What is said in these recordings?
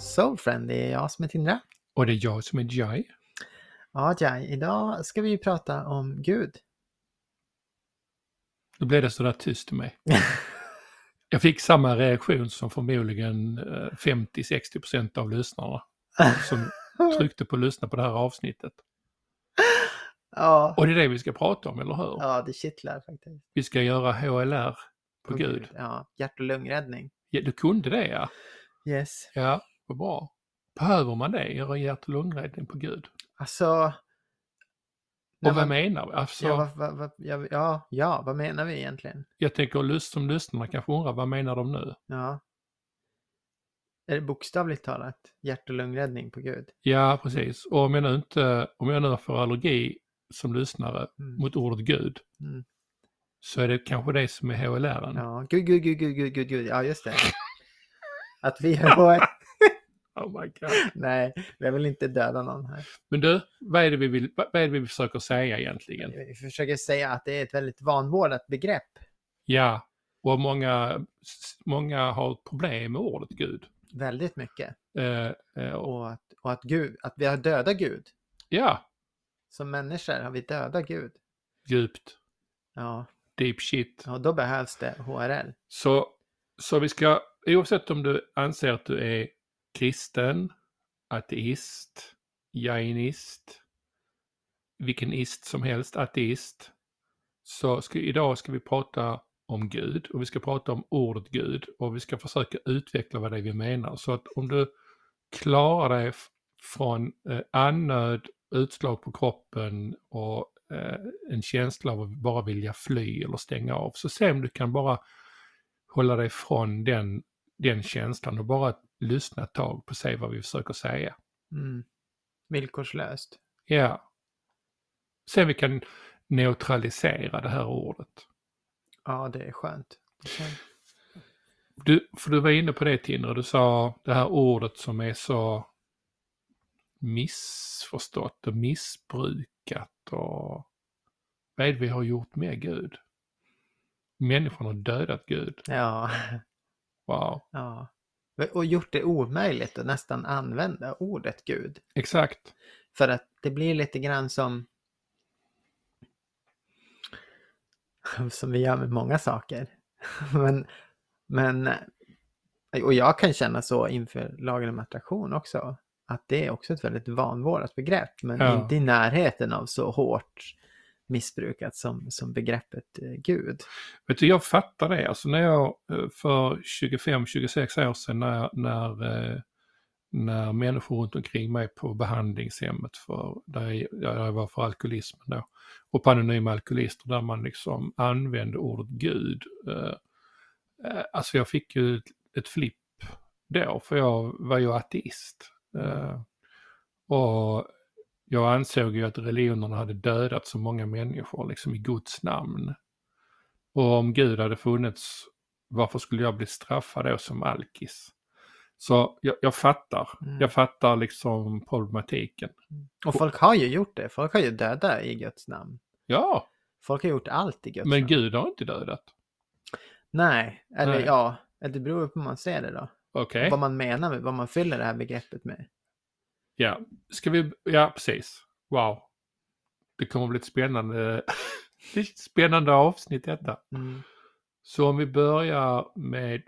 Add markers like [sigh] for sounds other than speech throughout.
Soulfriend. Det är jag som är Tindra. Och det är jag som är Jai. Ja, Jai, idag ska vi prata om Gud. Då blev det sådär tyst i mig. [laughs] jag fick samma reaktion som förmodligen 50-60% av lyssnarna som tryckte på lyssna på det här avsnittet. [laughs] Ja, Och det är det vi ska prata om, eller hur? ja det kittlar faktiskt. Vi ska göra HLR på, På Gud. Ja, hjärt och lungräddning. Ja, du kunde det ja. Yes. Ja, vad bra. Behöver man det, göra hjärt och lungräddning på Gud? Alltså... Och vad menar vi? Alltså, Ja, vad, vad, vad, ja, ja, vad menar vi egentligen? Jag tänker som lyssnarna kanske undrar, vad menar de nu? Ja. Är det bokstavligt talat hjärt och lungräddning på Gud? Ja, precis. Och om jag nu inte, om jag nu får allergi som lyssnare Mm. mot ordet Gud, Mm. så är det kanske det som är HLR. Ja, gud, gud, gud, gud, gud, gud, gud, ja just det. Att vi har... Oh my God. Nej, vi vill inte döda någon här. Men du, vad är, det vi vill, vad är det vi försöker säga egentligen? Vi försöker säga att det är ett väldigt vanvårdat begrepp. Ja, och många, många har problem med ordet Gud. Väldigt mycket. Eh, eh, och, Och att, och att, Gud, att vi har dödat Gud. ja, Som människor har vi dödat Gud. djupt, Ja, deep shit. och då behövs det HRL. Så, så vi ska, oavsett om du anser att du är kristen, ateist, jainist, vilken ist som helst, ateist, så ska, idag ska vi prata om Gud och vi ska prata om ordet Gud och vi ska försöka utveckla vad det är vi menar. Så att om du klarar dig från eh, andnöd, utslag på kroppen och eh, en känsla av att bara vilja fly eller stänga av, så se om du kan bara hålla dig från den, den känslan och bara lyssna ett tag på se vad vi försöker säga. Mm. Villkorslöst. Ja. Se om vi kan neutralisera det här ordet. Ja, det är skönt. Det Du, för du var inne på det Tindra, du sa det här ordet som är så missförstått och missbrukat och vad är det vi har gjort med Gud? Människan har dödat Gud. Ja, Wow. ja. Och gjort det omöjligt att nästan använda ordet Gud. Exakt. För att det blir lite grann som [laughs] som vi gör med många saker. [laughs] Men, men och jag kan känna så inför lagen om attraktion också. Att det är också ett väldigt vanvårdat begrepp. Men Ja. inte i närheten av så hårt missbrukat som, som begreppet eh, Gud. Vet du, jag fattar det. Alltså när jag eh, för 25-26 år sedan när, när, eh, när människor runt omkring mig på behandlingshemmet för, där jag, där jag var för alkoholismen då, och på Anonyma Alkoholister där man liksom använde ordet Gud. Eh, alltså jag fick ju ett, ett flipp då, för jag var ju ateist. Eh, och jag ansåg ju att religionerna hade dödat så många människor liksom i Guds namn. Och om Gud hade funnits, varför skulle jag bli straffad då som alkis? Så jag, jag fattar, Mm. jag fattar liksom problematiken. Och folk har ju gjort det. Folk har ju dödat i Guds namn. Ja, Folk har gjort allt i Guds men namn. Gud har inte dödat. Nej, eller Nej. ja, det beror på hur man ser det då. Okej, Vad man menar med, vad man fyller det här begreppet med. Ja. Ska vi, ja precis. Wow. Det kommer bli ett spännande, [laughs] ett spännande avsnitt detta. Mm. Så om vi börjar med,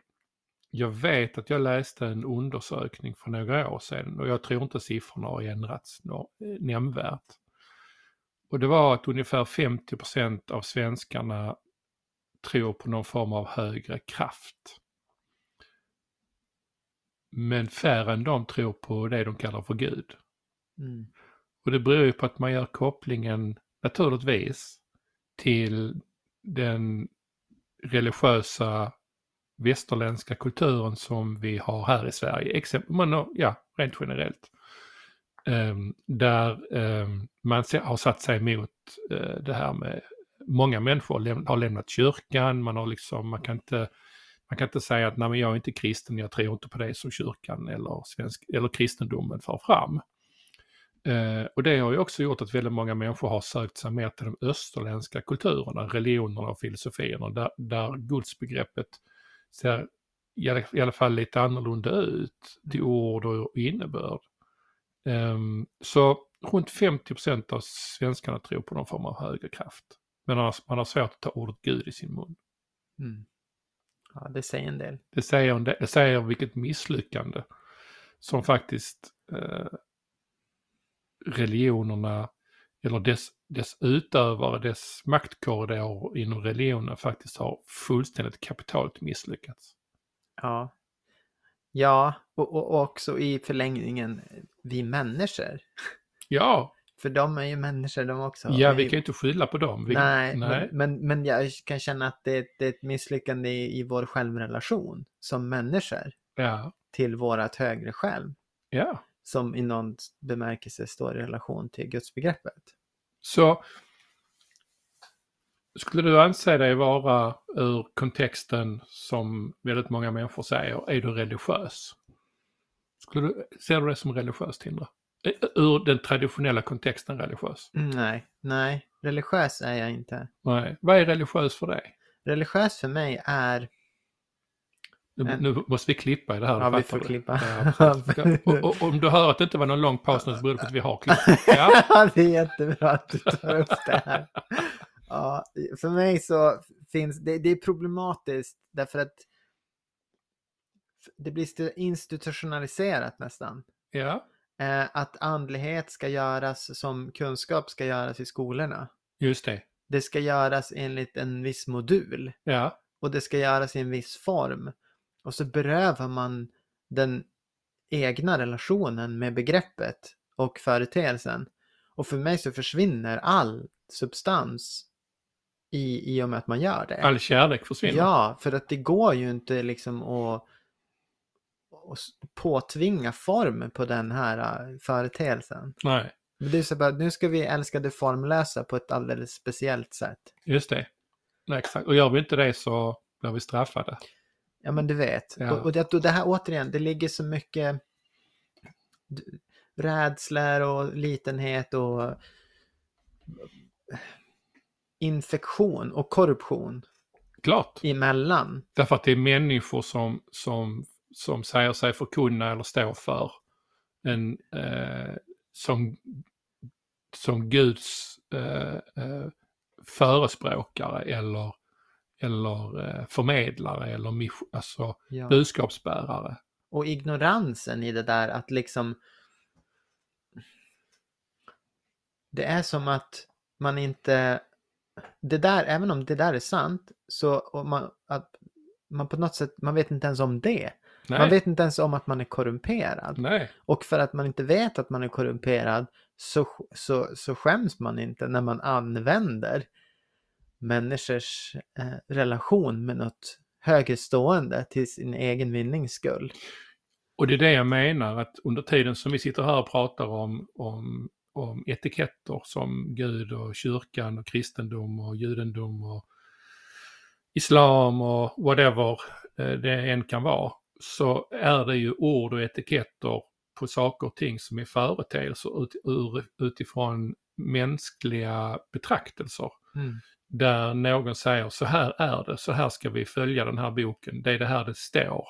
jag vet att jag läste en undersökning för några år sedan och jag tror inte siffrorna har ändrats nämnvärt. Och det var att ungefär 50% av svenskarna tror på någon form av högre kraft. Men färre än de tror på det de kallar för Gud. Mm. Och det beror ju på att man gör kopplingen naturligtvis till den religiösa västerländska kulturen som vi har här i Sverige. Exempel, men, ja, rent generellt. Ehm, där ehm, man har satt sig emot eh, det här med många människor läm- har lämnat kyrkan, man har liksom, man kan inte man kan inte säga att nej men jag är inte kristen, jag tror inte på det som kyrkan eller, svensk, eller kristendomen för fram. Eh, och det har ju också gjort att väldigt många människor har sökt sig mer till de österländska kulturerna, religionerna och filosofierna, där, där gudsbegreppet ser i alla, fall lite annorlunda ut till ord och innebörd. Um, så runt 50% av svenskarna tror på någon form av högre kraft. Men man har svårt att ta ordet Gud i sin mun. Mm. Ja, det säger en del. Det säger, det säger vilket misslyckande som faktiskt eh, religionerna eller dess, dess utövare, dess maktkorridor inom religionen faktiskt har fullständigt kapitalt misslyckats. Ja. Ja, och, och också i förlängningen vi människor. Ja. För de är ju människor de också. Ja, vi kan ju inte skylla på dem. Vi, nej, nej. Men, men, men jag kan känna att det, det är ett misslyckande i, i vår självrelation som människor. Ja. Till vårat högre själv. Ja. Som i någon bemärkelse står i relation till gudsbegreppet. Så skulle du anse dig vara ur kontexten som väldigt många människor säger, är du religiös? Skulle du, ser du det som religiöst, Hindra? Ur den traditionella kontexten religiös? Nej, nej, religiös är jag inte. Nej, vad är religiös för dig? Religiös för mig är nu, nu, måste vi klippa i det här. Ja, vi får klippa. Ja, [laughs] och, och, om du hör att det inte var någon lång paus nu så beror det på att vi har klippt. [laughs] Ja. det är jättebra att du tar upp det här. [laughs] Ja, för mig så finns det, det är problematiskt därför att det blir institutionaliserat nästan. Ja. Eh, att andlighet ska göras som kunskap ska göras i skolorna. Just det. Det ska göras enligt en viss modul. Ja. Och det ska göras i en viss form. Och så berövar man den egna relationen med begreppet och företeelsen. Och för mig så försvinner all substans i, i och med att man gör det. All kärlek försvinner. Ja, för att det går ju inte liksom att, att påtvinga form på den här äh, företeelsen. Nej. Det är så bara, nu ska vi älska det formlösa på ett alldeles speciellt sätt. Just det. Nej, exakt. Och gör vi inte det så blir vi straffade. Ja men du vet. Ja. Och, och, det, och det här återigen, det ligger så mycket rädslor och litenhet och infektion och korruption. Klart. Emellan. Därför att det är människor som, som, som säger sig förkunna eller stå för en, eh, som, som Guds eh, eh, förespråkare eller eller eh, förmedlare eller alltså ja. budskapsbärare. Och ignoransen i det där att liksom det är som att man inte det där, även om det där är sant, så man, att man på något sätt, man vet inte ens om det. Nej. Man vet inte ens om att man är korrumperad. Nej. Och för att man inte vet att man är korrumperad så, så, så skäms man inte när man använder människors eh, relation med något högre stående till sin egen vinnings skull. Och det är det jag menar att under tiden som vi sitter här och pratar om, om, om etiketter som Gud och kyrkan och kristendom och judendom och islam och whatever eh, det än kan vara, så är det ju ord och etiketter på saker och ting som är företeelser ut, ur, utifrån mänskliga betraktelser. Mm där någon säger så här är det, så här ska vi följa den här boken, det är det här det står.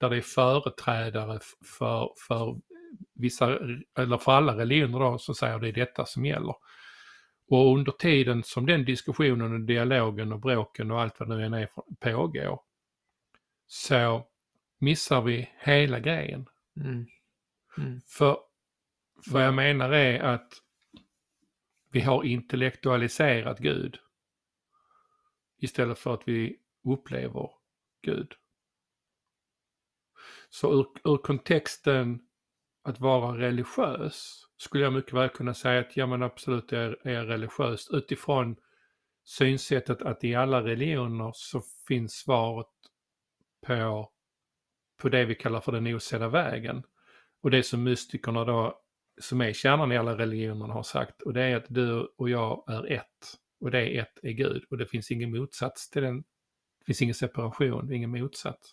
Där det är företrädare för, för vissa, eller för alla religioner då, som säger det är detta som gäller. Och under tiden som den diskussionen och dialogen och bråken och allt vad det nu än är pågår så missar vi hela grejen. Mm. Mm. För vad jag menar är att vi har intellektualiserat Gud istället för att vi upplever Gud. Så ur, ur kontexten att vara religiös skulle jag mycket väl kunna säga att ja men absolut är, är religiöst utifrån synsättet att i alla religioner så finns svaret på, på det vi kallar för den osedda vägen. Och det som mystikerna då, som är kärnan i alla religioner har sagt och det är att du och jag är ett. Och det är ett är Gud och det finns ingen motsats till den. Det finns ingen separation, ingen motsats.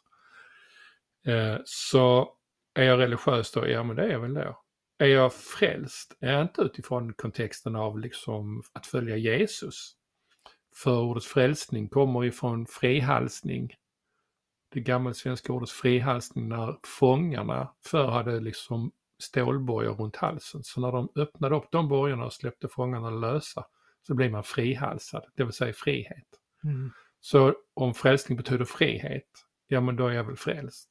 Eh, så är jag religiös då? Ja men det är jag väl då. Är jag frälst? Är jag inte utifrån kontexten av liksom att följa Jesus. För ordet frälsning kommer ifrån frihalsning det gammelsvenska ordet frihalsning när fångarna förr hade liksom stålbojor runt halsen. Så när de öppnade upp de bojorna och släppte fångarna lösa så blir man frihalsad, det vill säga frihet. Mm. Så om frälsning betyder frihet, ja men då är jag väl frälst.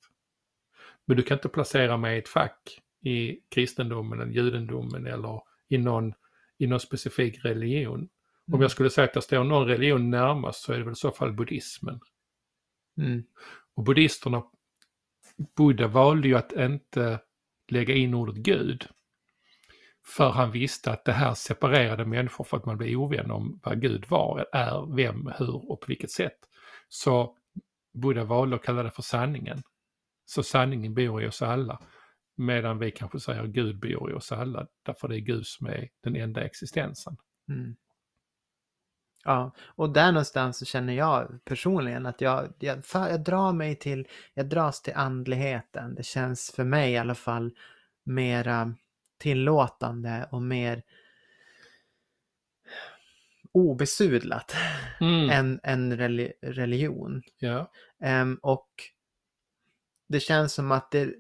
Men du kan inte placera mig i ett fack i kristendomen eller judendomen eller i någon, i någon specifik religion. Om Mm. jag skulle säga att det står någon religion närmast så är det väl i så fall buddhismen. Mm. Och buddhisterna, Buddha valde ju att inte lägga in ordet Gud. För han visste att det här separerade människor för att man blev ovän om vad Gud var, är, vem, hur och på vilket sätt. Så Buddha valde att kalla det för sanningen. Så sanningen bor i oss alla. Medan vi kanske säger Gud bor i oss alla, därför det är Gud som är den enda existensen. Mm. Ja, och där någonstans så känner jag personligen att jag, jag, jag drar mig till, jag dras till andligheten. Det känns för mig i alla fall mera tillåtande och mer obesudlat Mm. än, än reli- religion. Ja, Ehm, och det känns som att det,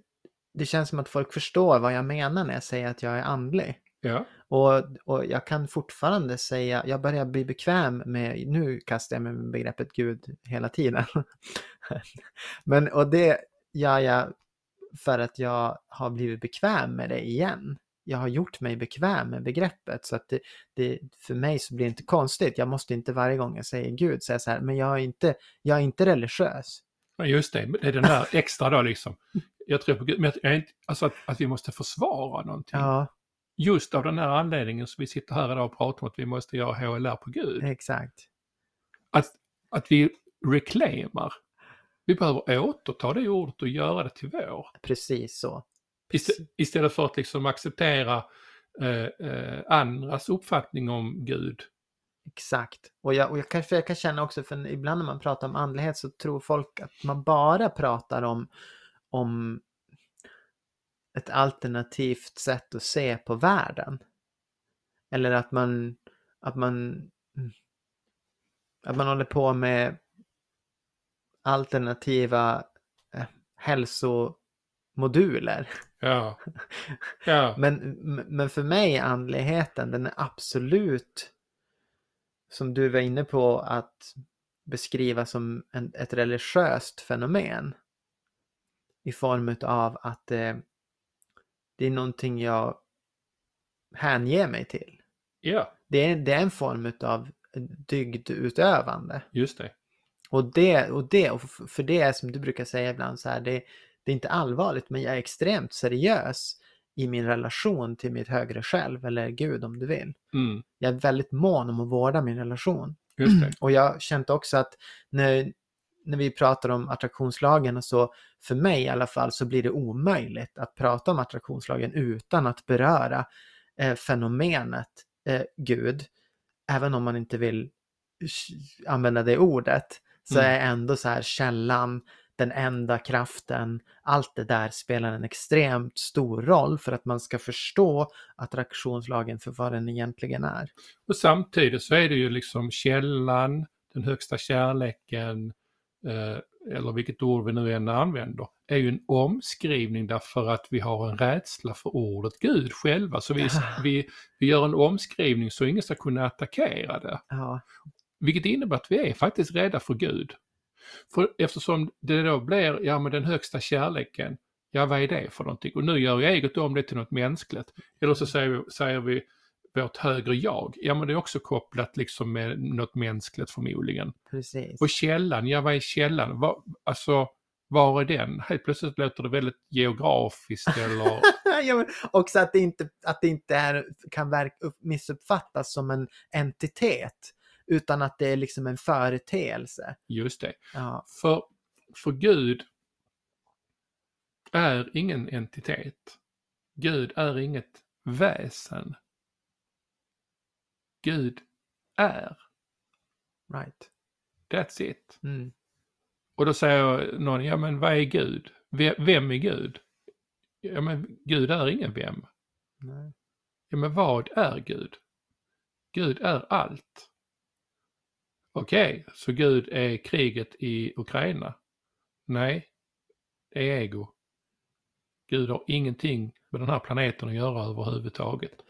det känns som att folk förstår vad jag menar när jag säger att jag är andlig. ja, Och, och jag kan fortfarande säga, jag börjar bli bekväm med, nu kastar jag mig med begreppet Gud hela tiden. [laughs] Men, och det gör jag för att jag har blivit bekväm med det igen. Jag har gjort mig bekväm med begreppet så att det, det, för mig så blir det inte konstigt. Jag måste inte varje gång jag säger Gud säga så här, men jag är inte, jag är inte religiös. Just det. Det är den där extra då liksom. Jag tror på Gud, men jag är inte, alltså att, att vi måste försvara någonting. Ja, Just av den här anledningen som vi sitter här idag och pratar om att vi måste göra HLR på Gud. exakt. Att, att vi reclaimar. Vi behöver återta det ordet och göra det till vår. Precis så. Ist- istället för att liksom acceptera eh, eh, andras uppfattning om Gud. Exakt. Och jag, och jag, kan, för jag kan känna också, för ibland när man pratar om andlighet så tror folk att man bara pratar om, om ett alternativt sätt att se på världen. Eller att man, att man, att man håller på med alternativa eh, hälsomoduler. Ja, [laughs] ja, Men, men för mig är andligheten, den är absolut, som du var inne på, att beskriva som en, ett religiöst fenomen. I form av att eh, det är någonting jag hänger mig till. ja, Det är, det är en form av dygdutövande. just det. Och det, och det, och för det är som du brukar säga ibland så här, det, det är inte allvarligt men jag är extremt seriös i min relation till mitt högre själv eller Gud om du vill. Mm, Jag är väldigt mån om att vårda min relation. just det. [clears throat] Och jag har känt också att när, när vi pratar om attraktionslagen och så, för mig i alla fall, så blir det omöjligt att prata om attraktionslagen utan att beröra eh, fenomenet eh, Gud. Även om man inte vill använda det ordet, så Mm. är ändå så här källan, den enda kraften, allt det där spelar en extremt stor roll för att man ska förstå attraktionslagen för vad den egentligen är. Och samtidigt så är det ju liksom källan, den högsta kärleken, eh, eller vilket ord vi nu än använder, är ju en omskrivning därför att vi har en rädsla för ordet Gud själva. Så vi, [laughs] vi, vi gör en omskrivning så ingen ska kunna attackera det. Ja, Vilket innebär att vi är faktiskt rädda för Gud. För eftersom det då blir, ja men den högsta kärleken, ja vad är det för någonting? Och nu gör ju eget om det till något mänskligt. Eller så säger vi, säger vi vårt högre jag, ja men det är också kopplat liksom med något mänskligt förmodligen. precis. Och källan, ja vad är källan? Var, alltså, var är den? Helt plötsligt låter det väldigt geografiskt eller... [laughs] ja, men också att det inte, att det inte är, kan verk, upp- missuppfattas som en entitet. Utan att det är liksom en företeelse. Just det. Ja, För, för Gud är ingen entitet. Gud är inget väsen. Gud är. right. That's it. Mm. Och då säger någon, ja men vad är Gud? Ve- Vem är Gud? Ja men Gud är ingen vem. Nej. Ja men vad är Gud? Gud är allt. Okej, så Gud är kriget i Ukraina. Nej, det är ego. Gud har ingenting med den här planeten att göra överhuvudtaget.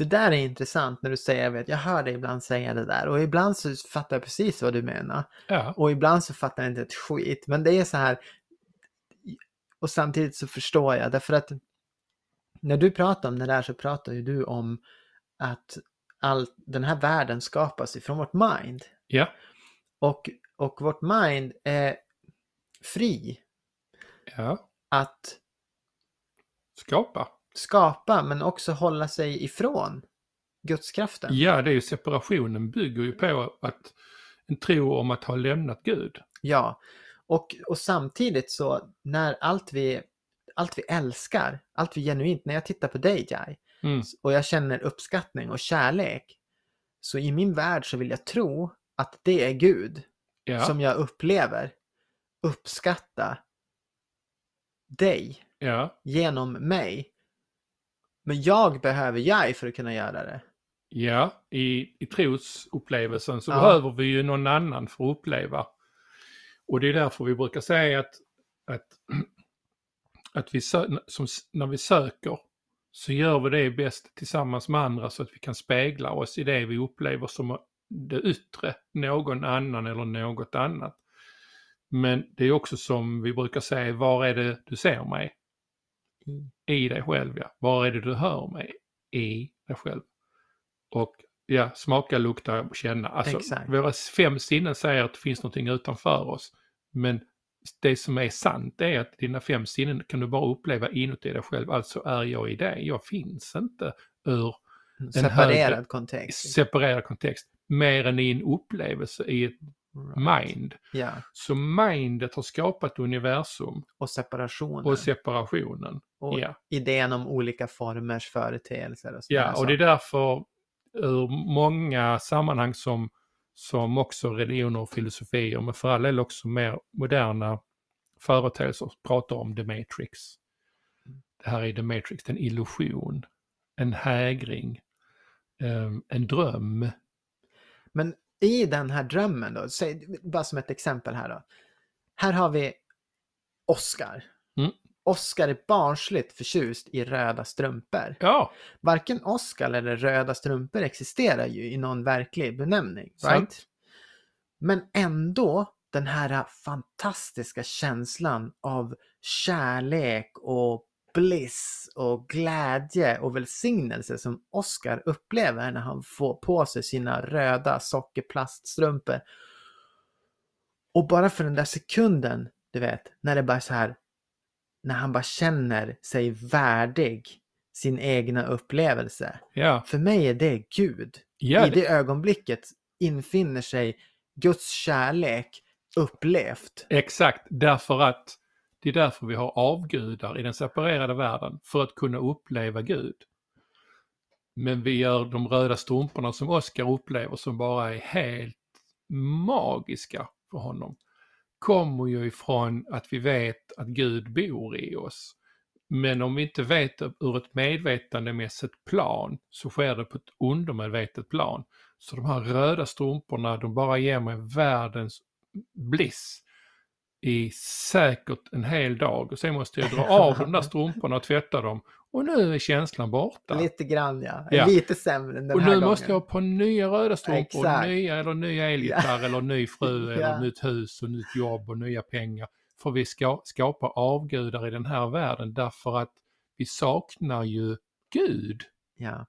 Det där är intressant när du säger, jag vet, jag hör dig ibland säga det där och ibland så fattar jag precis vad du menar. Ja, Och ibland så fattar jag inte ett skit. Men det är så här. Och samtidigt så förstår jag därför att när du pratar om det där så pratar ju du om att all, den här världen skapas ifrån vårt mind. ja, Och, och vårt mind är fri ja. att Skapa. Skapa men också hålla sig ifrån gudskraften. Ja, det är ju separationen bygger ju på att en tro om att ha lämnat Gud. Ja, och, och samtidigt så när allt vi, allt vi älskar, allt vi genuint, när jag tittar på dig Jai, Mm. och jag känner uppskattning och kärlek, så i min värld så vill jag tro att det är Gud Ja, som jag upplever uppskatta dig ja, genom mig. Men jag behöver Jai för att kunna göra det. ja. I, i trosupplevelsen så Ja. behöver vi ju någon annan för att uppleva. Och det är därför vi brukar säga att, att, [clears throat] att vi som, när vi söker så gör vi det bäst tillsammans med andra så att vi kan spegla oss i det vi upplever som det yttre, någon annan eller något annat. Men det är också som vi brukar säga, var är det du ser mig? Mm. I dig själv, ja. Var är det du hör mig? I dig själv. Och ja, smaka, lukta känna. Alltså, Exakt. våra fem sinnen säger att det finns någonting utanför oss. Men det som är sant är att dina fem sinnen kan du bara uppleva inuti dig själv. Alltså är jag i dig. Jag finns inte ur Separerad högre- kontext. separerad kontext. Mer än i en upplevelse, i ett Right. mind. Ja, Så mindet har skapat universum och separationen. och separationen. och Ja, idén om olika formers företeelser och ja och det är därför ur många sammanhang som, som också religioner och filosofier, men för all del också mer moderna företeelser pratar om the matrix. Det här är the matrix, en illusion, en hägring, em, en dröm. Men i den här drömmen då, bara som ett exempel här då. Här har vi Oscar. Mm. Oscar är barnsligt förtjust i röda strumpor. Ja, Varken Oscar eller röda strumpor existerar ju i någon verklig benämning. Sant. Right? Men ändå den här fantastiska känslan av kärlek och bliss och glädje och välsignelse som Oscar upplever när han får på sig sina röda sockerplaststrumpor. Och bara för den där sekunden, du vet, när det bara är så här, när han bara känner sig värdig sin egna upplevelse. ja, För mig är det Gud. ja I det ögonblicket infinner sig Guds kärlek upplevt. Exakt, därför att det är därför vi har avgudar i den separerade världen, för att kunna uppleva Gud. Men vi gör de röda strumporna som Oscar upplever som bara är helt magiska för honom. Kommer ju ifrån att vi vet att Gud bor i oss. Men om vi inte vet det ur ett medvetandemässigt plan så sker det på ett undermedvetet plan. Så de här röda strumporna, de bara ger mig världens bliss i säkert en hel dag och sen måste jag dra av de där strumporna och tvätta dem och nu är känslan borta. Lite grann ja. Ja. Lite sämre än den och här nu gången. måste jag ha på nya röda strumpor, Exakt. nya eller ny elgitarr eller ny fru [laughs] eller Ja. nytt hus och nytt jobb och nya pengar. För vi ska skapa avgudar i den här världen därför att vi saknar ju Gud. Ja.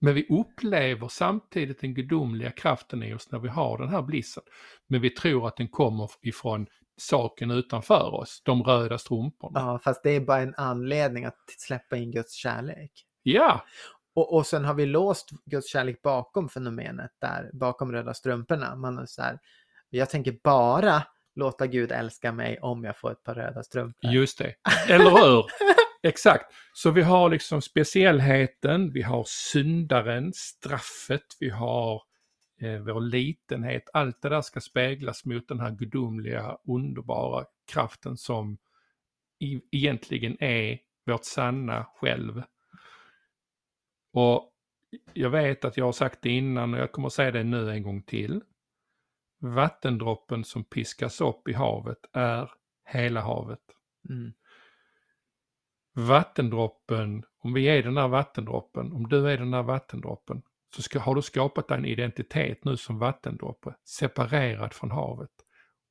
Men vi upplever samtidigt den gudomliga kraften i oss när vi har den här blissen. Men vi tror att den kommer ifrån saken utanför oss, de röda strumporna. ja, fast det är bara en anledning att släppa in Guds kärlek. Ja, Och, och sen har vi låst Guds kärlek bakom fenomenet där, bakom röda strumporna. Man är så här, jag tänker bara låta Gud älska mig om jag får ett par röda strumpor. just det. Eller hur? [laughs] Exakt. Så vi har liksom speciellheten, vi har syndaren, straffet, vi har eh, vår litenhet. Allt det där ska speglas mot den här gudomliga, underbara kraften som i, egentligen är vårt sanna själv. Och jag vet att jag har sagt det innan och jag kommer säga det nu en gång till. vattendroppen som piskas upp i havet är hela havet. Mm. Vattendroppen, om vi är den där vattendroppen, om du är den där vattendroppen, så ska, har du skapat en identitet nu som vattendroppe, separerad från havet.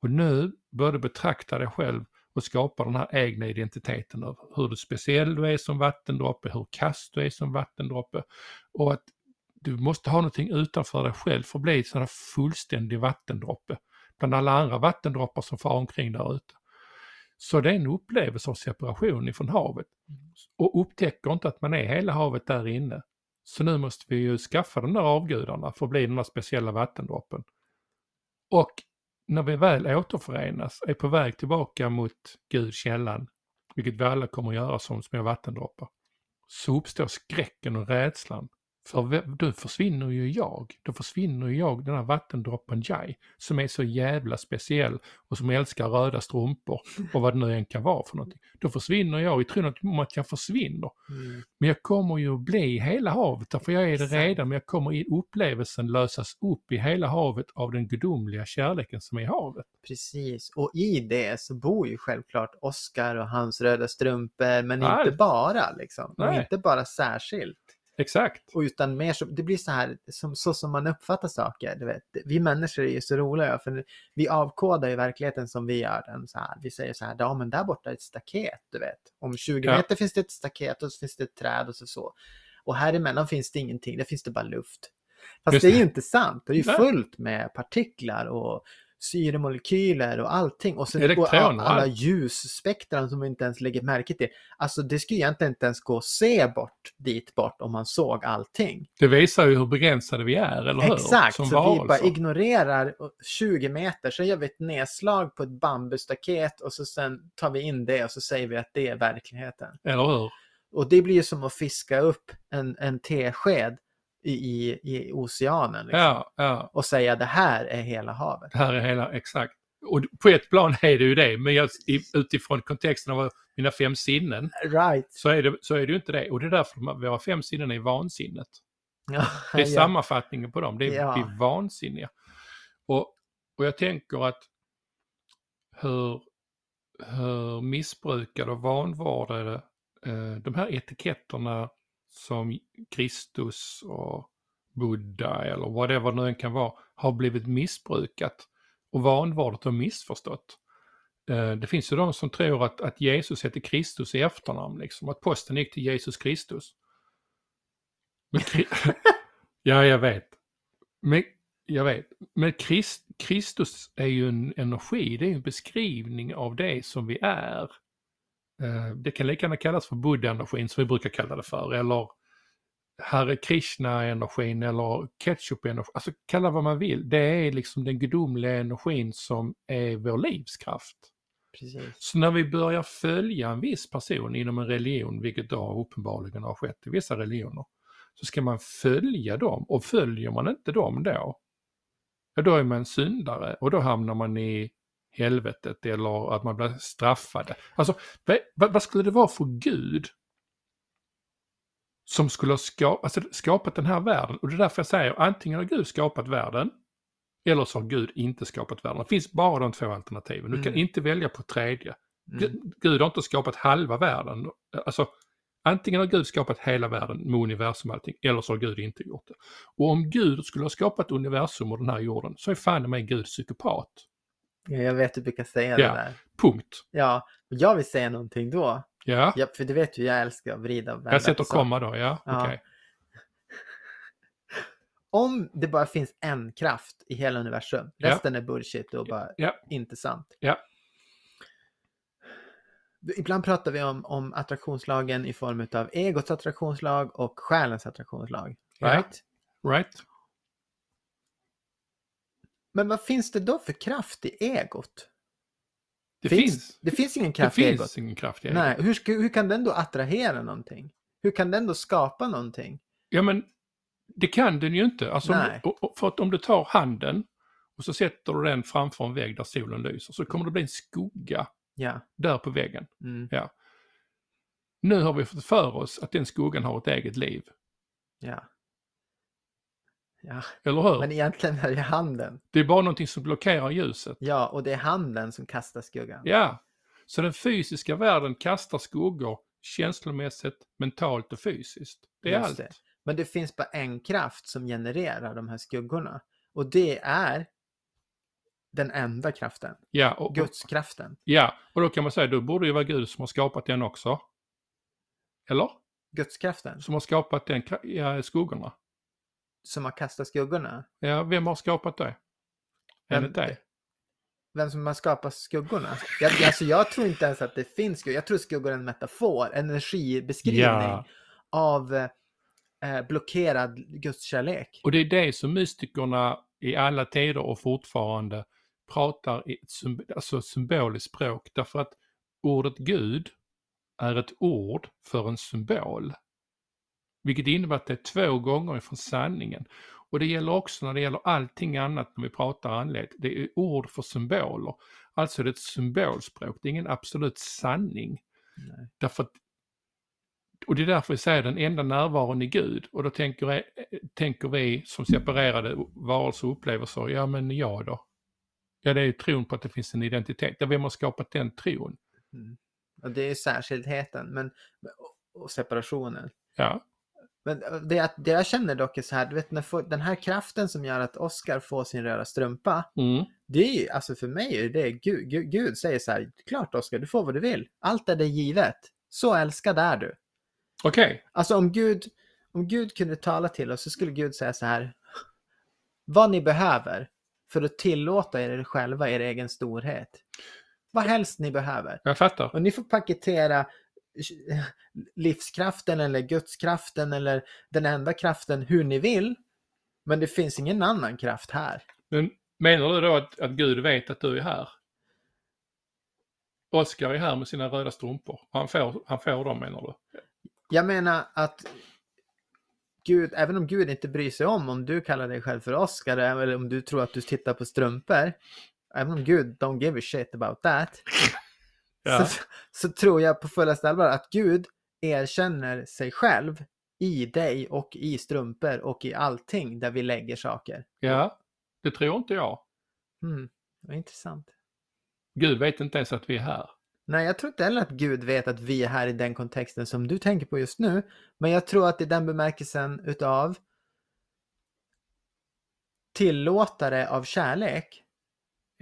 Och nu bör du betrakta dig själv och skapa den här egna identiteten av hur du speciell du är som vattendroppe, hur kass du är som vattendroppe och att du måste ha någonting utanför dig själv för att bli en sån här fullständig vattendroppe bland alla andra vattendroppar som far omkring där ute. Så det är en upplevelse av separation ifrån havet. Och upptäcker inte att man är hela havet där inne. Så nu måste vi ju skaffa de där avgudarna för att bli den där speciella vattendroppen. Och när vi väl återförenas, är på väg tillbaka mot Gud, källan, vilket vi alla kommer att göra som små vattendroppar, så uppstår skräcken och rädslan för då försvinner ju jag. Då försvinner ju jag, den här vattendroppen Jai, som är så jävla speciell och som älskar röda strumpor och vad det nu än kan vara för någonting. Då försvinner jag i tron om att jag försvinner. Mm. Men jag kommer ju att bli hela havet, därför jag är det redan, men jag kommer i upplevelsen lösas upp i hela havet av den gudomliga kärleken som är i havet. Precis, och i det så bor ju självklart Oscar och hans röda strumpor, men Allt. inte bara liksom. Och Nej. inte bara särskilt. Exakt. Och utan mer så, det blir så här, som, så som man uppfattar saker. Du vet. Vi människor är ju så roliga, för vi avkodar ju verkligheten som vi gör den. Så här. Vi säger så här, ja men där borta är ett staket, du vet. Om 20 Ja. meter finns det ett staket och så finns det ett träd och så så. Och här emellan finns det ingenting, där finns det bara luft. Fast Just det är ju inte sant, det är ju fullt med partiklar och syremolekyler och allting. Och, sen, Elektroner all- alla ljusspektran som vi inte ens lägger märke till. Alltså det skulle egentligen inte ens gå att se bort dit bort om man såg allting. Det visar ju hur begränsade vi är, eller hur? Exakt, Som så vi bara ignorerar 20 meter, så gör vi ett nedslag på ett bambustaket och så sen tar vi in det och så säger vi att det är verkligheten. Eller hur? Och det blir ju som att fiska upp en, en tesked i, i, oceanen liksom, Ja, ja. och säga det här är hela havet. Det här är hela, exakt. Och på ett plan är det ju det, men jag, utifrån kontexten av mina fem sinnen Right. så är, det, så är det ju inte det. Och det är därför våra fem sinnen är vansinnet. Ja, Det är ja. sammanfattningen på dem, det är, Ja. vi är vansinniga. Och, och jag tänker att hur, hur missbrukade och vanvårdade eh, de här etiketterna som Kristus och Buddha eller whatever det nu än kan vara har blivit missbrukat och vanvårdat och missförstått. Eh, det finns ju de som tror att, att Jesus heter Kristus i efternamn, liksom, att posten gick till Jesus Kristus. Men, [laughs] ja, jag vet. Men, jag vet. Men Krist, Kristus är ju en energi, det är en beskrivning av det som vi är. Eh, Det kan lika gärna kallas för Buddha-energin som vi brukar kalla det för, eller Hare Krishna-energin eller ketchup-energin, alltså kalla vad man vill. Det är liksom den gudomliga energin som är vår livskraft. Precis. Så när vi börjar följa en viss person inom en religion, vilket då uppenbarligen har skett i vissa religioner, så ska man följa dem och följer man inte dem då, ja då är man syndare och då hamnar man i helvetet eller att man blir straffade. Alltså vad, vad skulle det vara för Gud som skulle ha ska, alltså, skapat den här världen? Och det är därför jag säger antingen har Gud skapat världen eller så har Gud inte skapat världen. Det finns bara de två alternativen. Du kan Mm. inte välja på tredje. Mm. Gud- Gud har inte skapat halva världen. Alltså, antingen har Gud skapat hela världen med universum och allting, eller så har Gud inte gjort det. Och om Gud skulle ha skapat universum och den här jorden, så är fan mig Gud psykopat. Ja, jag vet du brukar säga Ja. det där. Punkt. Ja, och jag vill säga någonting då. Ja, Ja, för du vet ju, jag älskar att vrida och vända jag sätter saker. komma då, ja, Ja. okej. [laughs] Om det bara finns en kraft i hela universum, Ja. resten är bullshit och bara Ja. inte sant. Ja. Ibland pratar vi om, om attraktionslagen i form av egots attraktionslag och själens attraktionslag. Ja. Right? Right? Men vad finns det då för kraft i egot? Det finns, det finns ingen det kraft i egot. finns ingen kraft i egot. Nej, hur, ska, hur kan den då attrahera någonting? Hur kan den då skapa någonting? Ja, men det kan den ju inte. Alltså, om, Nej. och- för att om du tar handen och så sätter du den framför en vägg där solen lyser så kommer det bli en skugga Ja. där på väggen. Mm, Nu har vi fått för oss att den skuggan har ett eget liv. ja. Ja, Eller hur? men egentligen är det handen. Det är bara någonting som blockerar ljuset. Ja, och det är handen som kastar skuggan. Ja, så den fysiska världen kastar skuggor känslomässigt, mentalt och fysiskt. Det är Just allt. det. Men det finns bara en kraft som genererar de här skuggorna. Och det är den enda kraften. Ja och, Gudskraften. ja, och då kan man säga, då borde det vara Gud som har skapat den också. Eller? Gudskraften Som har skapat den, ja, skuggorna. Som har kastat skuggorna. Ja, vem har skapat det? Vem- Enligt dig? Vem som har skapat skuggorna? Jag, alltså jag tror inte ens att det finns skuggor. Jag tror skuggor är en metafor, en energibeskrivning Ja. av eh, blockerad gudskärlek. Och det är det som mystikerna i alla tider och fortfarande pratar i ett symb- alltså symboliskt språk. Därför att ordet Gud är ett ord för en symbol. Vilket innebär att det är två gånger ifrån sanningen. Och det gäller också när det gäller allting annat när vi pratar andlighet. Det är ord för symboler. Alltså det är ett symbolspråk, det är ingen absolut sanning. Nej. Därför att, och det är därför vi säger den enda närvaron i Gud. Och då tänker, tänker vi som separerade varelser och upplevelser, ja men ja då. Ja det är ju tron på att det finns en identitet. Ja, vem har skapat den tron? Och det är särskildheten men, och separationen. Ja, Men eh, det, att- det jag känner dock är så här, du vet när den här kraften som gör att Oscar får sin röda strumpa, mm. det är ju, alltså för mig är det Gud, Gud, Gud säger så här, klart Oscar, du får vad du vill. Allt är dig givet. Så älskad är du. okej. Alltså om Gud, om Gud kunde tala till oss så skulle Gud säga så här, vad ni behöver för att tillåta er själva er egen storhet. Vad helst ni behöver. Jag fattar. Och ni får paketera livskraften eller gudskraften eller den enda kraften hur ni vill. Men det finns ingen annan kraft här. Men menar du då att, att Gud vet att du är här? Oskar är här med sina röda strumpor. Han får, han får dem menar du? Jag menar att Gud, även om Gud inte bryr sig om om du kallar dig själv för Oscar eller om du tror att du tittar på strumpor. Även om Gud don't give a shit about that. Ja. Så, så tror jag på fullaste allvar att Gud erkänner sig själv i dig och i strumpor och i allting där vi lägger saker. Ja, det tror inte jag. Mm, vad intressant. Gud vet inte ens att vi är här. Nej, jag tror inte heller att Gud vet att vi är här i den kontexten som du tänker på just nu. Men jag tror att i den bemärkelsen utav tillåtare av kärlek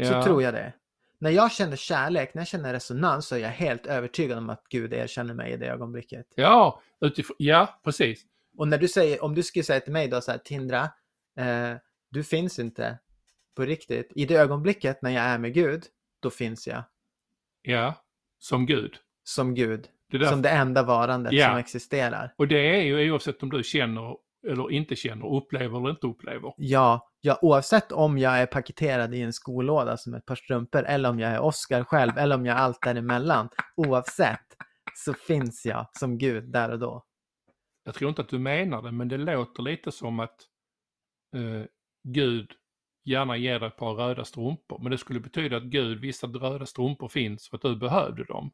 så tror jag det. När jag känner kärlek, när jag känner resonans så är jag helt övertygad om att Gud erkänner mig i det ögonblicket. Ja, utifrån, ja, precis. Och när du säger, om du skulle säga till mig då så här, Tindra, eh, du finns inte på riktigt. I det ögonblicket när jag är med Gud, då finns jag Ja, som Gud. som Gud. Det Som det enda varandet Ja. som existerar. Och det är ju oavsett om du känner eller inte känner, upplever eller inte upplever. Ja, ja, oavsett om jag är paketerad i en skolåda som ett par strumpor eller om jag är Oscar själv eller om jag är allt däremellan. Oavsett så finns jag som Gud där och då. Jag tror inte att du menar det, men det låter lite som att eh, Gud gärna ger dig ett par röda strumpor. Men det skulle betyda att Gud visste att röda strumpor finns och att du behövde dem.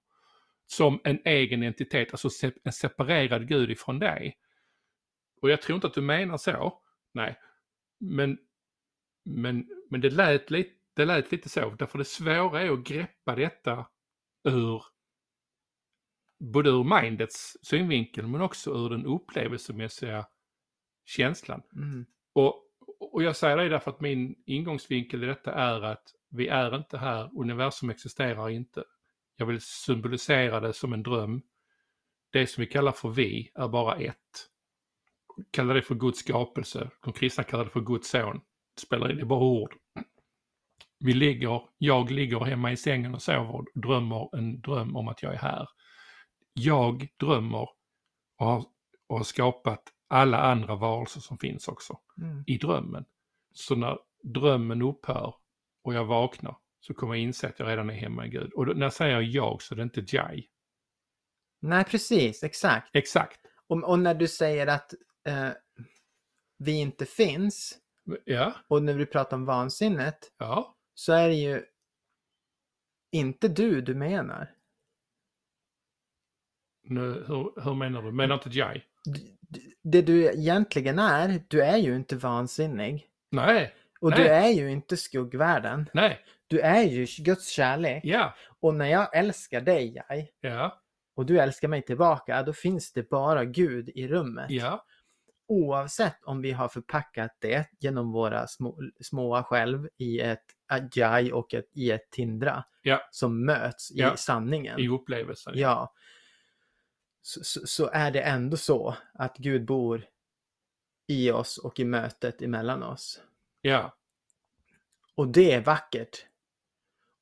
Som en egen entitet, alltså en separerad Gud ifrån dig. Och jag tror inte att du menar så. Nej. Men, men, men det, lät lite, det lät lite så. Därför det svåra är att greppa detta ur både ur mindets synvinkel men också ur den upplevelsemässiga känslan. Mm. Och, och jag säger det därför att min ingångsvinkel i detta är att vi är inte här, universum existerar inte. Jag vill symbolisera det som en dröm. Det som vi kallar för vi är bara ett. Kallar det för Guds skapelse, de kristna kallar det för Guds son. Det spelar in, det är bara ord. Vi ligger, jag ligger hemma i sängen och sover och drömmer en dröm om att jag är här. Jag drömmer och har, och har skapat alla andra varelser som finns också Mm. i drömmen. Så när drömmen upphör och jag vaknar så kommer jag inse att jag redan är hemma i Gud. Och då, när jag säger jag så är det inte jag. Nej, precis, exakt. Exakt. Och, och när du säger att eh, vi inte finns Ja, och när vi pratar om vansinnet ja. så är det ju inte du du menar. Nu, hur, hur menar du? Menar inte jag? det du egentligen är, du är ju inte vansinnig. Nej, Och Nej. du är ju inte skuggvärlden. nej, Du är ju Guds kärlek. ja, Och när jag älskar dig, jag, ja, och du älskar mig tillbaka, då finns det bara Gud i rummet. ja, Oavsett om vi har förpackat det genom våra små, små själv i ett Ajay och ett, i ett Tindra Ja. som möts Ja. i sanningen. i upplevelsen. Ja. Så, så, så är det ändå så att Gud bor i oss och i mötet emellan oss. ja, Och det är vackert.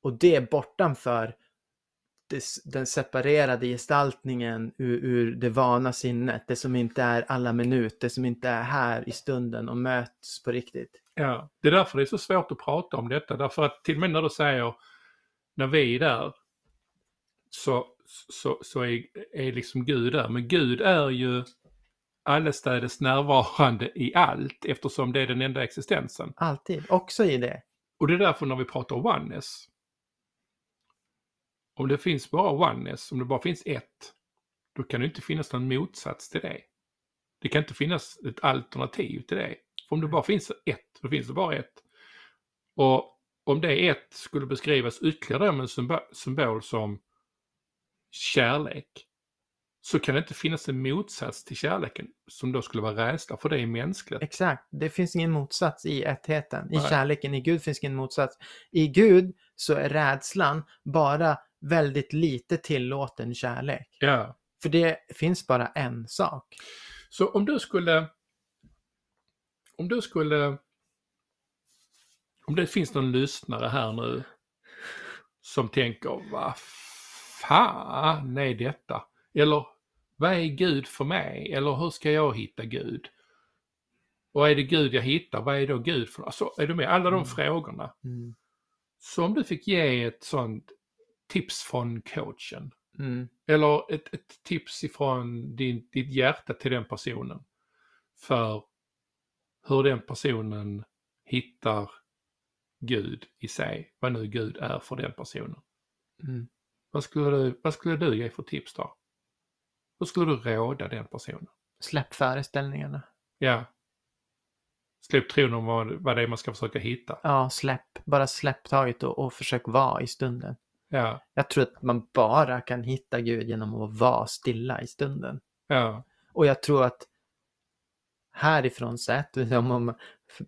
Och det är bortanför den separerade gestaltningen ur, ur det vana sinnet. Det som inte är alla minut, det som inte är här i stunden och möts på riktigt. ja. Det är därför det är så svårt att prata om detta. Därför att till och med när du säger, när vi är där, så, så, så är, är liksom Gud där. Men Gud är ju allestädes närvarande i allt eftersom det är den enda existensen. Alltid, också i det. Och det är därför när vi pratar oneness. Om det finns bara oneness, om det bara finns ett, då kan det inte finnas någon motsats till det. Det kan inte finnas ett alternativ till det. För om det bara finns ett, då finns det bara ett. Och om det ett skulle beskrivas ytterligare med en symbol, symbol som kärlek, så kan det inte finnas en motsats till kärleken som då skulle vara rädsla, för det är mänskligt. Exakt, det finns ingen motsats i ettheten. I Nej. kärleken, i Gud finns ingen motsats. I Gud så är rädslan bara väldigt lite tillåten kärlek. Ja. För det finns bara en sak. Så om du skulle... Om du skulle... Om det finns någon lyssnare här nu som tänker, vad fan är detta? Eller, vad är Gud för mig? Eller hur ska jag hitta Gud? Och är det Gud jag hittar, vad är då Gud för Alltså, är du med? Alla de Mm. frågorna. Mm. Så om du fick ge ett sånt tips från coachen, Mm. eller ett, ett tips ifrån din, ditt hjärta till den personen. För hur den personen hittar Gud i sig. Vad nu Gud är för den personen. Mm. Vad skulle du, vad skulle du ge för tips då? Hur skulle du råda den personen? Släpp föreställningarna. Ja. Släpp tron om vad, vad det är man ska försöka hitta. Ja, släpp. Bara släpp taget och, och försök vara i stunden. Ja, Jag tror att man bara kan hitta Gud genom att vara stilla i stunden. ja, Och jag tror att härifrån sett, om om för-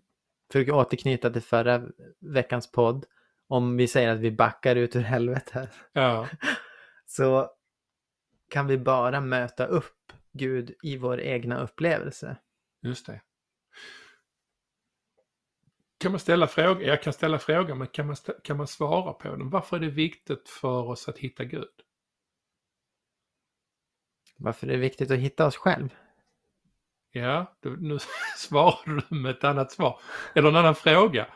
för att återknyta till förra veckans podd, om vi säger att vi backar ut ur helvetet, ja, [laughs] så kan vi bara möta upp Gud i vår egna upplevelse. just det. Kan man ställa frågor? Jag kan ställa frågor, men kan man, kan man svara på den? Varför är det viktigt för oss att hitta Gud? Varför är det viktigt att hitta oss själv? Ja, nu [laughs] svarar du med ett annat svar. Eller en annan fråga.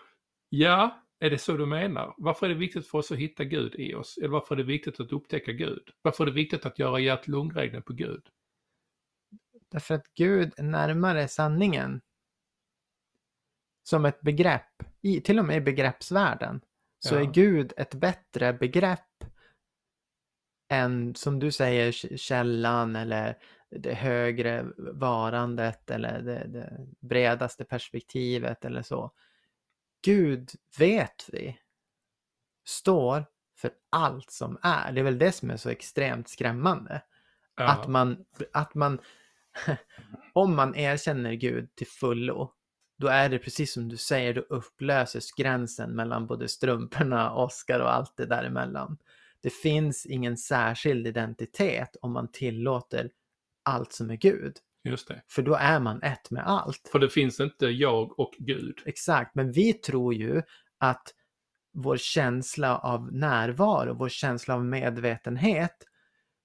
Ja, är det så du menar? Varför är det viktigt för oss att hitta Gud i oss? Eller varför är det viktigt att upptäcka Gud? Varför är det viktigt att göra hjärt-lungräkning på Gud? Därför att Gud är närmare sanningen. Som ett begrepp, i, till och med i begreppsvärlden, så Ja. är Gud ett bättre begrepp än, som du säger, källan eller det högre varandet eller det, det bredaste perspektivet eller så. Gud, vet vi, står för allt som är. Det är väl det som är så extremt skrämmande. Ja, Att man, att man, [laughs] om man erkänner Gud till fullo, då är det precis som du säger, då upplöses gränsen mellan både strumporna, Oscar och allt det däremellan. Det finns ingen särskild identitet om man tillåter allt som är Gud. just det. För då är man ett med allt. För det finns inte jag och Gud. Exakt, men vi tror ju att vår känsla av närvaro, vår känsla av medvetenhet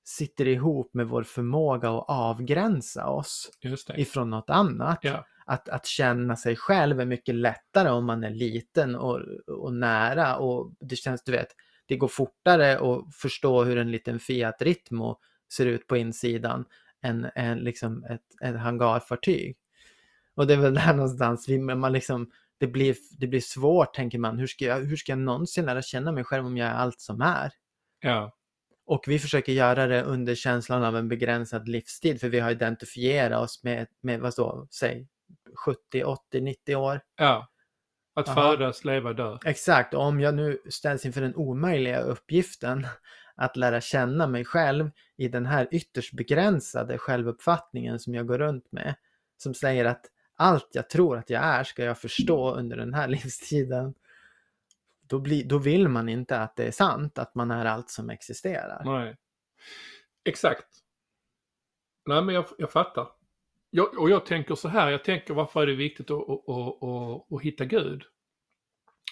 sitter ihop med vår förmåga att avgränsa oss Just det. ifrån något annat. Ja, Att, att känna sig själv är mycket lättare om man är liten och, och nära och det känns, du vet, det går fortare att förstå hur en liten Fiat Ritmo ser ut på insidan än, än liksom ett, ett hangarfartyg. Och det är väl där någonstans vi, man liksom, det blir, det blir svårt tänker man, hur ska, jag, hur ska jag någonsin lära känna mig själv om jag är allt som är? ja, Och vi försöker göra det under känslan av en begränsad livstid för vi har identifierat oss med, med vad så, säg 70, 80, 90 år. Ja. Att Aha. födas, leva, dö. Exakt, och om jag nu ställs inför den omöjliga uppgiften [laughs] att lära känna mig själv i den här ytterst begränsade självuppfattningen som jag går runt med, som säger att allt jag tror att jag är ska jag förstå under den här [laughs] livstiden. Då, blir, då vill man inte att det är sant, att man är allt som existerar. Nej. Exakt. Nej men jag, jag fattar. Jag, och jag tänker så här, jag tänker varför är det viktigt att, att, att, att, hitta Gud?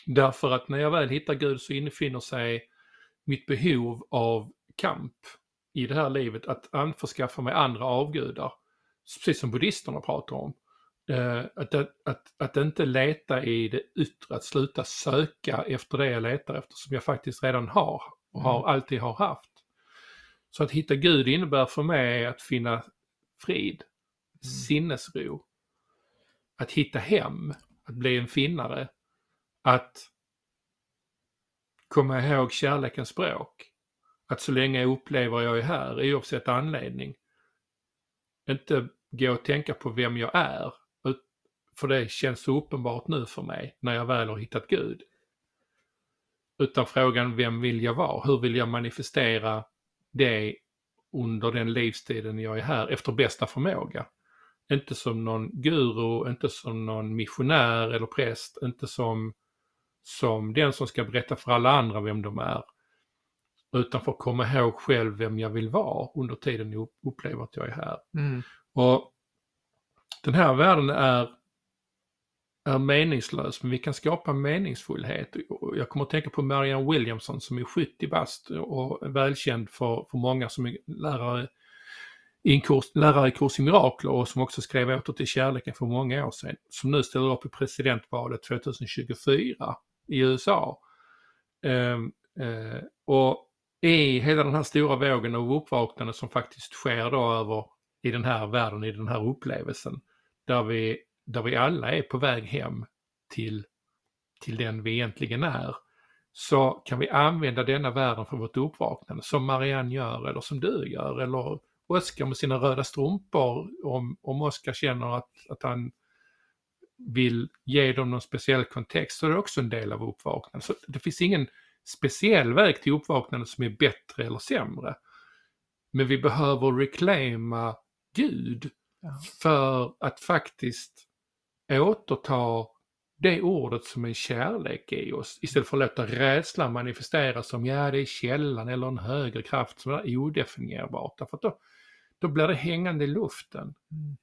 Därför att när jag väl hittar Gud så infinner sig mitt behov av kamp i det här livet, att anförskaffa mig andra avgudar. Precis som buddhisterna pratar om. Eh, att, att, att inte leta i det yttre, att sluta söka efter det jag letar efter som jag faktiskt redan har och har, alltid har haft. Så att hitta Gud innebär för mig att finna frid, sinnesro, att hitta hem, att bli en finnare, att komma ihåg kärlekens språk. Att så länge jag upplever jag är här, oavsett anledning, inte gå och tänka på vem jag är, för det känns så uppenbart nu för mig när jag väl har hittat Gud. Utan frågan, vem vill jag vara? Hur vill jag manifestera det under den livstiden jag är här efter bästa förmåga? Inte som någon guru, inte som någon missionär eller präst, inte som, som den som ska berätta för alla andra vem de är. Utan för att komma ihåg själv vem jag vill vara under tiden jag upplever att jag är här. Mm. Och den här världen är, är meningslös, men vi kan skapa meningsfullhet. Jag kommer att tänka på Marianne Williamson som är 70 bast och är välkänd för, för många som är lärare i en kurs, lärare i kurs i mirakler och som också skrev åter till kärleken för många år sedan. Som nu ställer upp i presidentvalet 2024 i USA. Um, ehm, uh, eh, och i hela den här stora vågen av uppvaknande som faktiskt sker då över i den här världen, i den här upplevelsen. Där vi, där vi alla är på väg hem till, till den vi egentligen är. Så kan vi använda denna världen för vårt uppvaknande som Marianne gör eller som du gör eller Oskar med sina röda strumpor om, om Oskar känner att, att han vill ge dem någon speciell kontext så är det också en del av uppvaknandet. Så det finns ingen speciell väg till uppvaknande som är bättre eller sämre. Men vi behöver reclaima Gud Ja. för att faktiskt återta det ordet som en kärlek i oss istället för att låta rädslan manifesteras som ja det är källan eller en högre kraft som är odefinierbart. Därför att då, då blir det hängande i luften. Mm.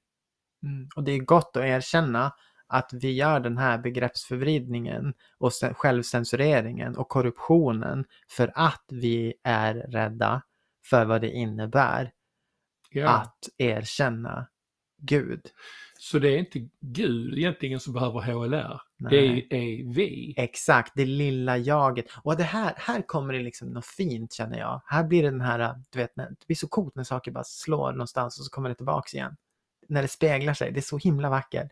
Mm. Och det är gott att erkänna att vi gör den här begreppsförvridningen och självcensureringen och korruptionen för att vi är rädda för vad det innebär Ja. att erkänna Gud. Så det är inte Gud egentligen som behöver HLR. Nej. Det är vi. Exakt, det lilla jaget. Och det här, här kommer det liksom något fint känner jag. Här blir det den här, du vet, det blir så coolt när saker bara slår någonstans och så kommer det tillbaks igen. När det speglar sig, det är så himla vackert.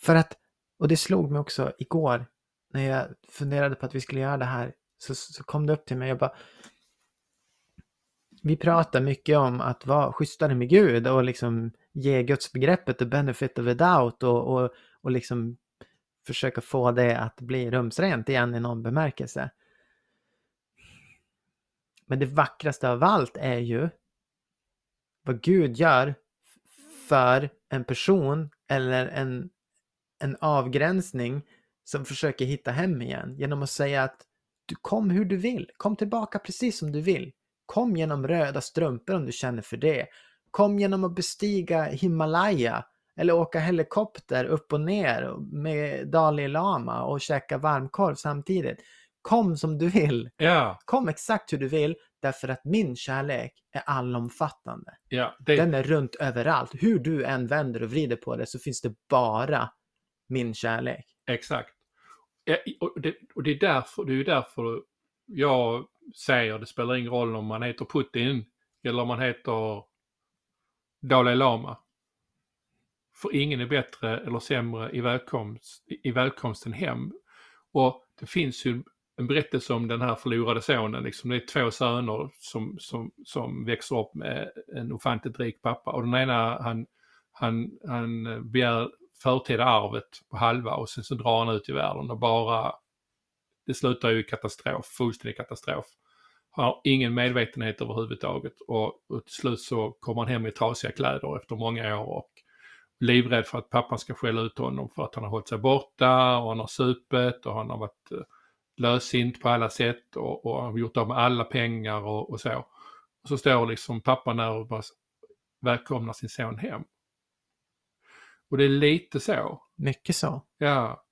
För att, och det slog mig också igår när jag funderade på att vi skulle göra det här, så, så kom det upp till mig och bara vi pratar mycket om att vara schysstare med Gud och liksom ge gudsbegreppet the benefit of a doubt och, och, och liksom försöka få det att bli rumsrent igen i någon bemärkelse. Men det vackraste av allt är ju vad Gud gör för en person eller en, en avgränsning som försöker hitta hem igen genom att säga att du kom hur du vill, kom tillbaka precis som du vill. Kom genom röda strumpor om du känner för det. Kom genom att bestiga Himalaya eller åka helikopter upp och ner med Dalai Lama och käka varmkorv samtidigt. Kom som du vill. Ja, Kom exakt hur du vill därför att min kärlek är allomfattande. ja. Det, Den är runt överallt. Hur du än vänder och vrider på det så finns det bara min kärlek. Exakt. Och, det, och det är därför, det är därför jag säger det spelar ingen roll om man heter Putin eller om man heter Dalai Lama. För ingen är bättre eller sämre i välkomst, i välkomsten hem. Och det finns ju en berättelse om den här förlorade sonen. Liksom. Det är två söner som, som, som växer upp med en ofantligt rik pappa och den ena han, han, han begär förtida arvet på halva och sen så drar han ut i världen och bara det slutar ju i katastrof, fullständig katastrof. Har ingen medvetenhet överhuvudtaget och, och till slut så kommer han hem i trasiga kläder efter många år och livrädd för att pappan ska skälla ut honom för att han har hållit sig borta och han har supet och han har varit eh, lösint på alla sätt och, och har gjort av med alla pengar och, och så. Och så står liksom pappan där och bara välkomnar sin son hem. Och det är lite så. Mycket så. Ja.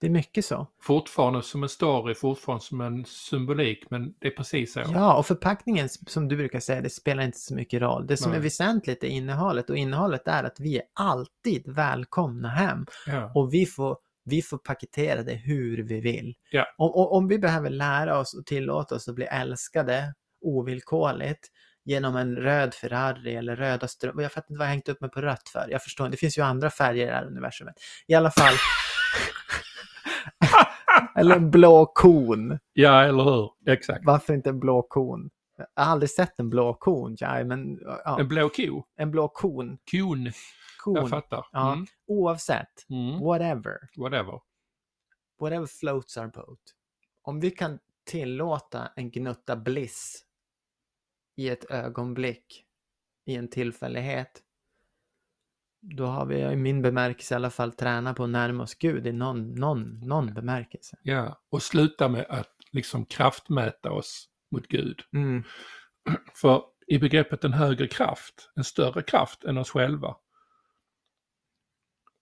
Det är mycket så. Fortfarande som en story, fortfarande som en symbolik, men det är precis så. Ja, och förpackningen som du brukar säga, det spelar inte så mycket roll. Det som Nej. är väsentligt är innehållet och innehållet är att vi är alltid välkomna hem Ja. och vi får, vi får paketera det hur vi vill. Ja. Om, om, om vi behöver lära oss och tillåta oss att bli älskade ovillkorligt genom en röd Ferrari eller röda strumpor. Jag fattar inte vad jag hängt upp mig på rött för. Jag förstår inte, det finns ju andra färger i det här universumet. I alla fall. Eller en blå kon. ja, eller hur? Exakt. Varför inte en blå kon? Jag har aldrig sett en blå kon, Jai, men ja, En blå ko. en blå kon. Kon. Jag kon. fattar. Ja. Mm. Oavsett, Mm. whatever. Whatever. Whatever floats our boat. Om vi kan tillåta en gnutta bliss i ett ögonblick, i en tillfällighet, då har vi i min bemärkelse i alla fall tränat på att närma oss Gud i någon, någon, någon bemärkelse. Ja, och sluta med att liksom kraftmäta oss mot Gud. Mm. För i begreppet en högre kraft, en större kraft än oss själva.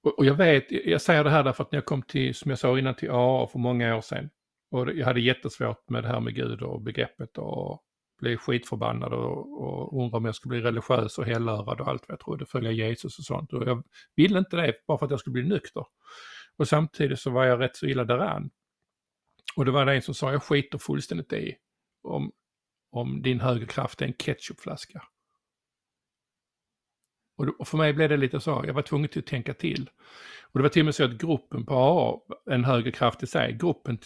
Och, och jag vet, jag säger det här därför att när jag kom till, som jag sa innan, till AA för många år sedan. Och jag hade jättesvårt med det här med Gud och begreppet och blev skitförbannad och, och undrade om jag skulle bli religiös och hellörad och allt vad jag trodde, följa Jesus och sånt. Och jag ville inte det bara för att jag skulle bli nykter. Och samtidigt så var jag rätt så illa däran. Och det var det en som sa, jag skiter fullständigt i om, om din högre kraft är en ketchupflaska. Och, då, och för mig blev det lite så, jag var tvungen till att tänka till. Och det var till och med så att gruppen på AA, en högre kraft i sig, gruppen,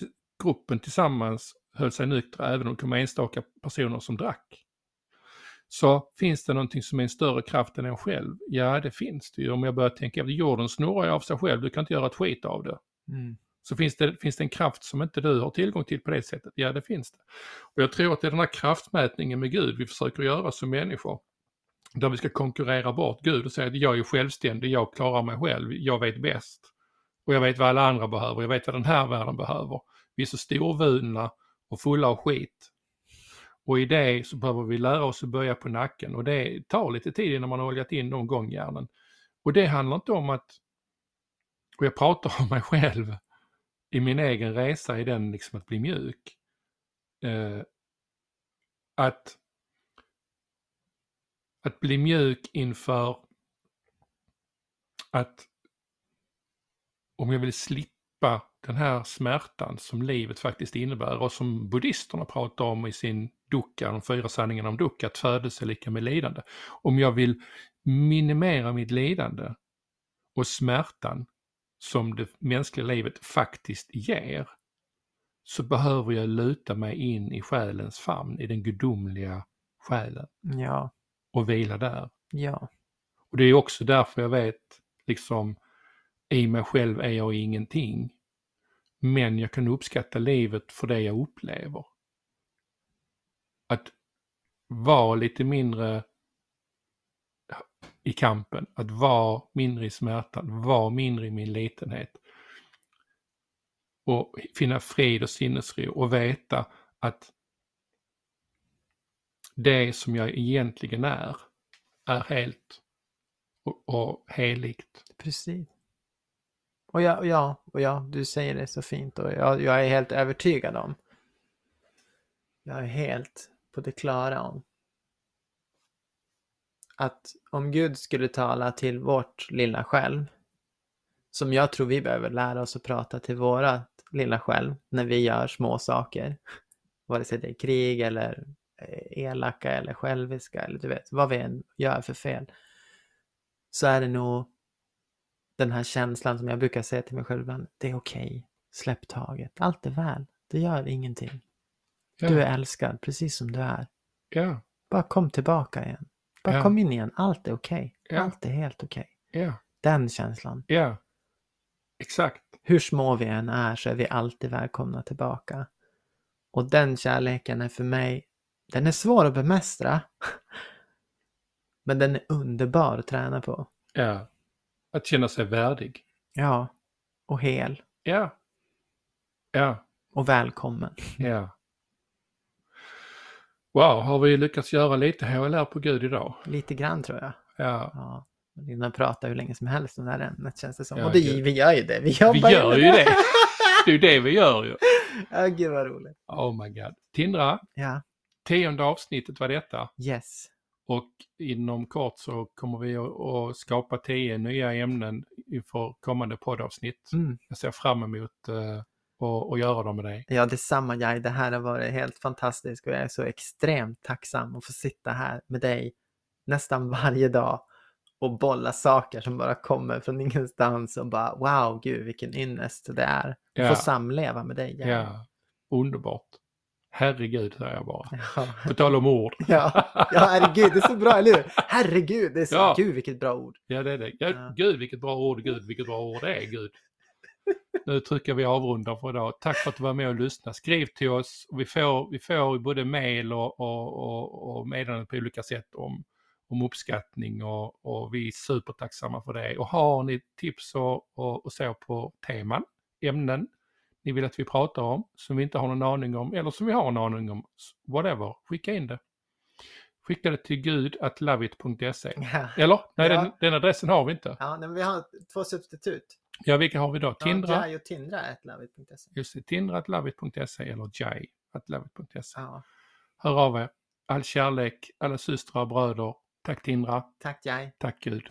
gruppen tillsammans höll sig nyktra även om det kom enstaka personer som drack. Så finns det någonting som är en större kraft än en själv? Ja, det finns det ju. Om jag börjar tänka efter, jorden snurrar ju av sig själv, du kan inte göra ett skit av det. Mm. Så finns det, finns det en kraft som inte du har tillgång till på det sättet? Ja, det finns det. Och jag tror att det är den här kraftmätningen med Gud vi försöker göra som människor. Där vi ska konkurrera bort Gud och säga att jag är självständig, jag klarar mig själv, jag vet bäst. Och jag vet vad alla andra behöver, jag vet vad den här världen behöver. Vi är så storvulna och fulla av skit. Och i det så behöver vi lära oss att böja på nacken och det tar lite tid innan man har oljat in de gångjärnen. Och det handlar inte om att, och jag pratar om mig själv, i min egen resa i den liksom att bli mjuk. Eh, att, att bli mjuk inför att om jag vill slippa den här smärtan som livet faktiskt innebär och som buddhisterna pratar om i sin dukkha, de fyra sanningarna om dukkha, att födelse är lika med lidande. Om jag vill minimera mitt lidande och smärtan som det mänskliga livet faktiskt ger, så behöver jag luta mig in i själens famn, i den gudomliga själen Ja, och vila där. ja, Och det är också därför jag vet, liksom, i mig själv är jag ingenting. Men jag kan uppskatta livet för det jag upplever. Att vara lite mindre i kampen, att vara mindre i smärtan, vara mindre i min litenhet. Och finna frid och sinnesro och veta att det som jag egentligen är, är helt och, och heligt. precis. Och ja, och ja, och ja, du säger det så fint och jag, jag är helt övertygad om. Jag är helt på det klara om att om Gud skulle tala till vårt lilla själv, som jag tror vi behöver lära oss att prata till vårat lilla själv när vi gör små saker, vare sig det är krig eller eh, elaka eller själviska eller du vet, vad vi än gör för fel, så är det nog den här känslan som jag brukar säga till mig själv ibland, det är okej, släpp taget, allt är väl, Det gör ingenting. Ja. Du är älskad precis som du är. Ja, Bara kom tillbaka igen. Bara Ja. kom in igen. Allt är okej. Ja. Allt är helt okej. ja, Den känslan. ja. Exakt. Hur små vi än är så är vi alltid välkomna tillbaka. Och den kärleken är för mig, den är svår att bemästra. [laughs] Men den är underbar att träna på. Ja. Att känna sig värdig. Ja. Och hel. Ja. Ja, Och välkommen. ja. Wow, har vi lyckats göra lite HLR på Gud idag? Lite grann tror jag. Ja. Ja. Lina pratar hur länge som helst om det här ämnet känns det som. Ja, och det, gud. vi gör ju det. Vi Vi gör ju det. Det är ju det vi gör ju. [laughs] ja, gud vad roligt. Oh my god. Tindra, Ja. tionde avsnittet var detta. Yes. Och inom kort så kommer vi att, skapa tio nya ämnen inför kommande poddavsnitt. Mm. Jag ser fram emot att, att göra dem med dig. Ja, detsamma Jai. Det här har varit helt fantastiskt och jag är så extremt tacksam att få sitta här med dig nästan varje dag och bolla saker som bara kommer från [laughs] ingenstans och bara wow, gud vilken ynnest det är att Ja. få samleva med dig. Jai. Ja, underbart. Herregud, säger jag bara. [laughs] Ja. På tal om ord. Ja. ja, herregud, det är så bra, eller hur? Herregud, det är så, Ja. gud vilket bra ord. Ja, det är det. Ja, Ja. Gud, vilket bra ord. Gud, vilket bra ord det är. Gud. Nu trycker vi avrundar för idag. Tack för att du var med och lyssnade. Skriv till oss. Vi får, vi får både mail och, och, och, och meddelanden på olika sätt om, om uppskattning och, och vi är supertacksamma för det. Och har ni tips och, och, och så på teman, ämnen ni vill att vi pratar om som vi inte har någon aning om eller som vi har en aning om, whatever, skicka in det. Skicka det till gud.loveit.se. Ja, [laughs] Eller? Nej, Ja. den, den adressen har vi inte. ja men vi har två substitut. Ja, vilka har vi då? Tindra, Ja, Jai och Tindra just det, tindra.loveit.se eller jai.loveit.se. Ja, Hör av er. All kärlek, alla systrar och bröder. Tack Tindra. tack Jai. Tack Gud.